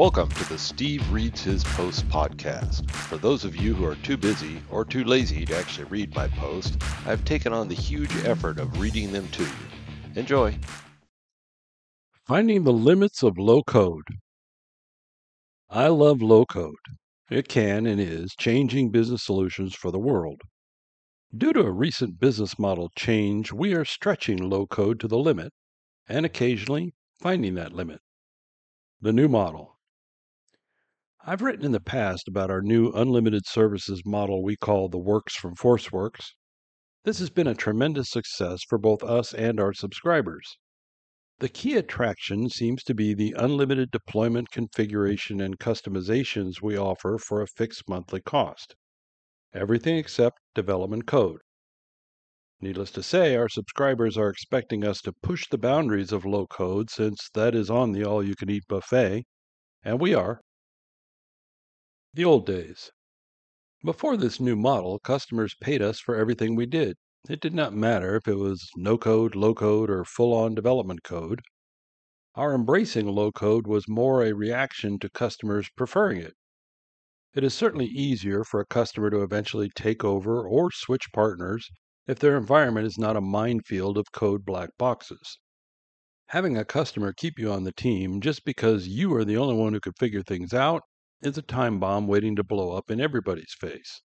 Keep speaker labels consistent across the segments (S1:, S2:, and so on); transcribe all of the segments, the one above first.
S1: Welcome to the Steve Reads His Post podcast. For those of you who are too busy or too lazy to actually read my post, I've taken on the huge effort of reading them to you. Enjoy.
S2: Finding the limits of low code. I love low code. It can and is changing business solutions for the world. Due to a recent business model change, we are stretching low code to the limit and occasionally finding that limit. The new model. I've written in the past about our new unlimited services model we call the Works from ForceWorks. This has been a tremendous success for both us and our subscribers. The key attraction seems to be the unlimited deployment configuration and customizations we offer for a fixed monthly cost. Everything except development code. Needless to say, our subscribers are expecting us to push the boundaries of low code since that is on the all you can eat buffet, and we are. The old days. Before this new model, customers paid us for everything we did. It did not matter if it was no code, low code, or full on development code. Our embracing low code was more a reaction to customers preferring it. It is certainly easier for a customer to eventually take over or switch partners if their environment is not a minefield of code black boxes. Having a customer keep you on the team just because you are the only one who could figure things out is a time bomb waiting to blow up in everybody's face.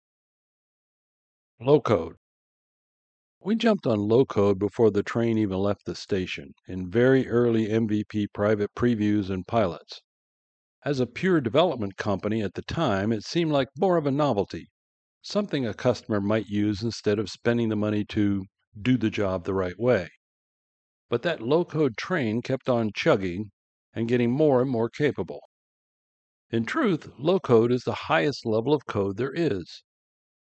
S2: Low code. We jumped on low code before the train even left the station, in very early MVP private previews and pilots. As a pure development company at the time, it seemed like more of a novelty, something a customer might use instead of spending the money to do the job the right way. But that low code train kept on chugging and getting more and more capable. In truth, low code is the highest level of code there is.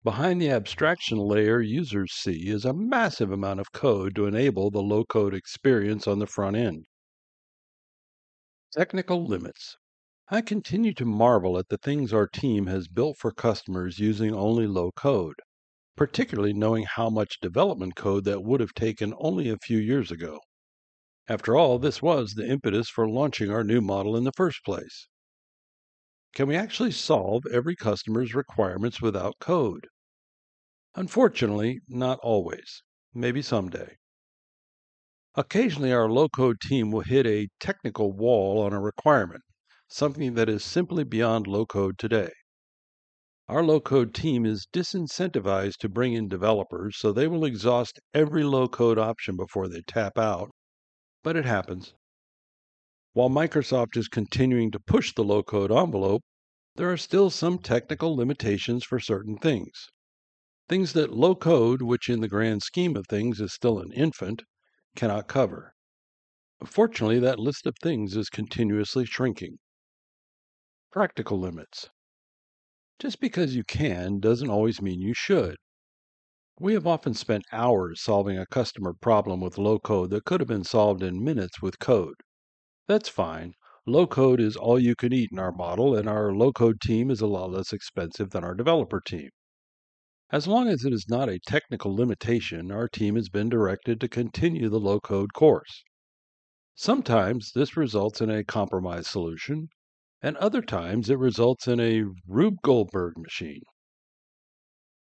S2: Behind the abstraction layer users see is a massive amount of code to enable the low code experience on the front end. Technical limits. I continue to marvel at the things our team has built for customers using only low code, particularly knowing how much development code that would have taken only a few years ago. After all, this was the impetus for launching our new model in the first place. Can we actually solve every customer's requirements without code? Unfortunately, not always. Maybe someday. Occasionally, our low code team will hit a technical wall on a requirement, something that is simply beyond low code today. Our low code team is disincentivized to bring in developers, so they will exhaust every low code option before they tap out, but it happens. While Microsoft is continuing to push the low code envelope, there are still some technical limitations for certain things. Things that low code, which in the grand scheme of things is still an infant, cannot cover. Fortunately, that list of things is continuously shrinking. Practical limits. Just because you can doesn't always mean you should. We have often spent hours solving a customer problem with low code that could have been solved in minutes with code. That's fine. Low code is all you can eat in our model, and our low code team is a lot less expensive than our developer team. As long as it is not a technical limitation, our team has been directed to continue the low code course. Sometimes this results in a compromise solution, and other times it results in a Rube Goldberg machine.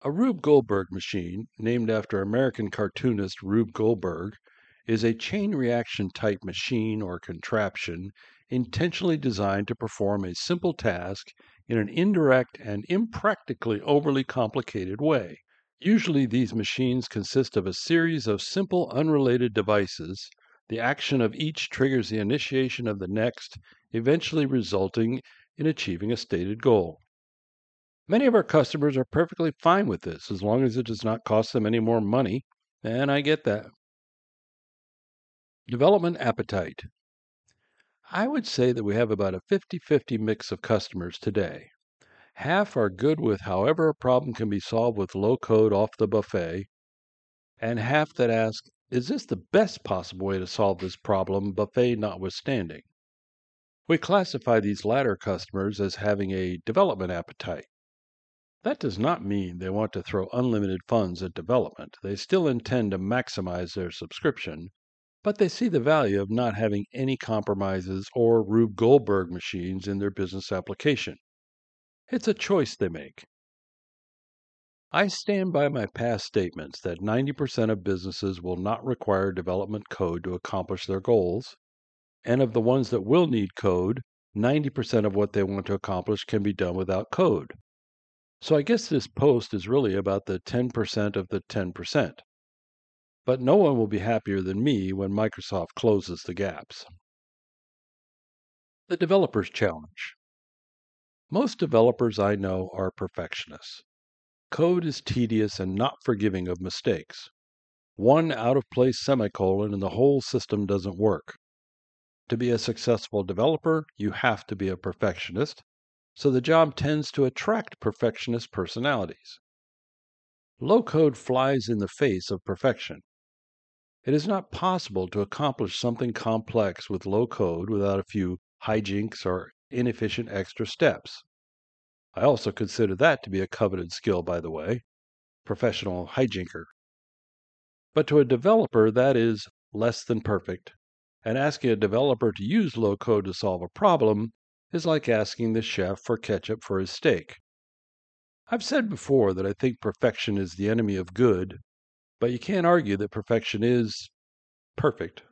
S2: A Rube Goldberg machine, named after American cartoonist Rube Goldberg, is a chain reaction type machine or contraption intentionally designed to perform a simple task in an indirect and impractically overly complicated way. Usually, these machines consist of a series of simple unrelated devices. The action of each triggers the initiation of the next, eventually resulting in achieving a stated goal. Many of our customers are perfectly fine with this as long as it does not cost them any more money, and I get that. Development appetite. I would say that we have about a 50 50 mix of customers today. Half are good with however a problem can be solved with low code off the buffet, and half that ask, is this the best possible way to solve this problem, buffet notwithstanding? We classify these latter customers as having a development appetite. That does not mean they want to throw unlimited funds at development. They still intend to maximize their subscription, but they see the value of not having any compromises or Rube Goldberg machines in their business application. It's a choice they make. I stand by my past statements that 90% of businesses will not require development code to accomplish their goals, and of the ones that will need code, 90% of what they want to accomplish can be done without code. So I guess this post is really about the 10% of the 10%. But no one will be happier than me when Microsoft closes the gaps. The Developer's Challenge Most developers I know are perfectionists. Code is tedious and not forgiving of mistakes. One out of place semicolon and the whole system doesn't work. To be a successful developer, you have to be a perfectionist, so the job tends to attract perfectionist personalities. Low code flies in the face of perfection. It is not possible to accomplish something complex with low code without a few hijinks or inefficient extra steps. I also consider that to be a coveted skill, by the way professional hijinker. But to a developer, that is less than perfect, and asking a developer to use low code to solve a problem is like asking the chef for ketchup for his steak. I've said before that I think perfection is the enemy of good, but you can't argue that perfection is perfect.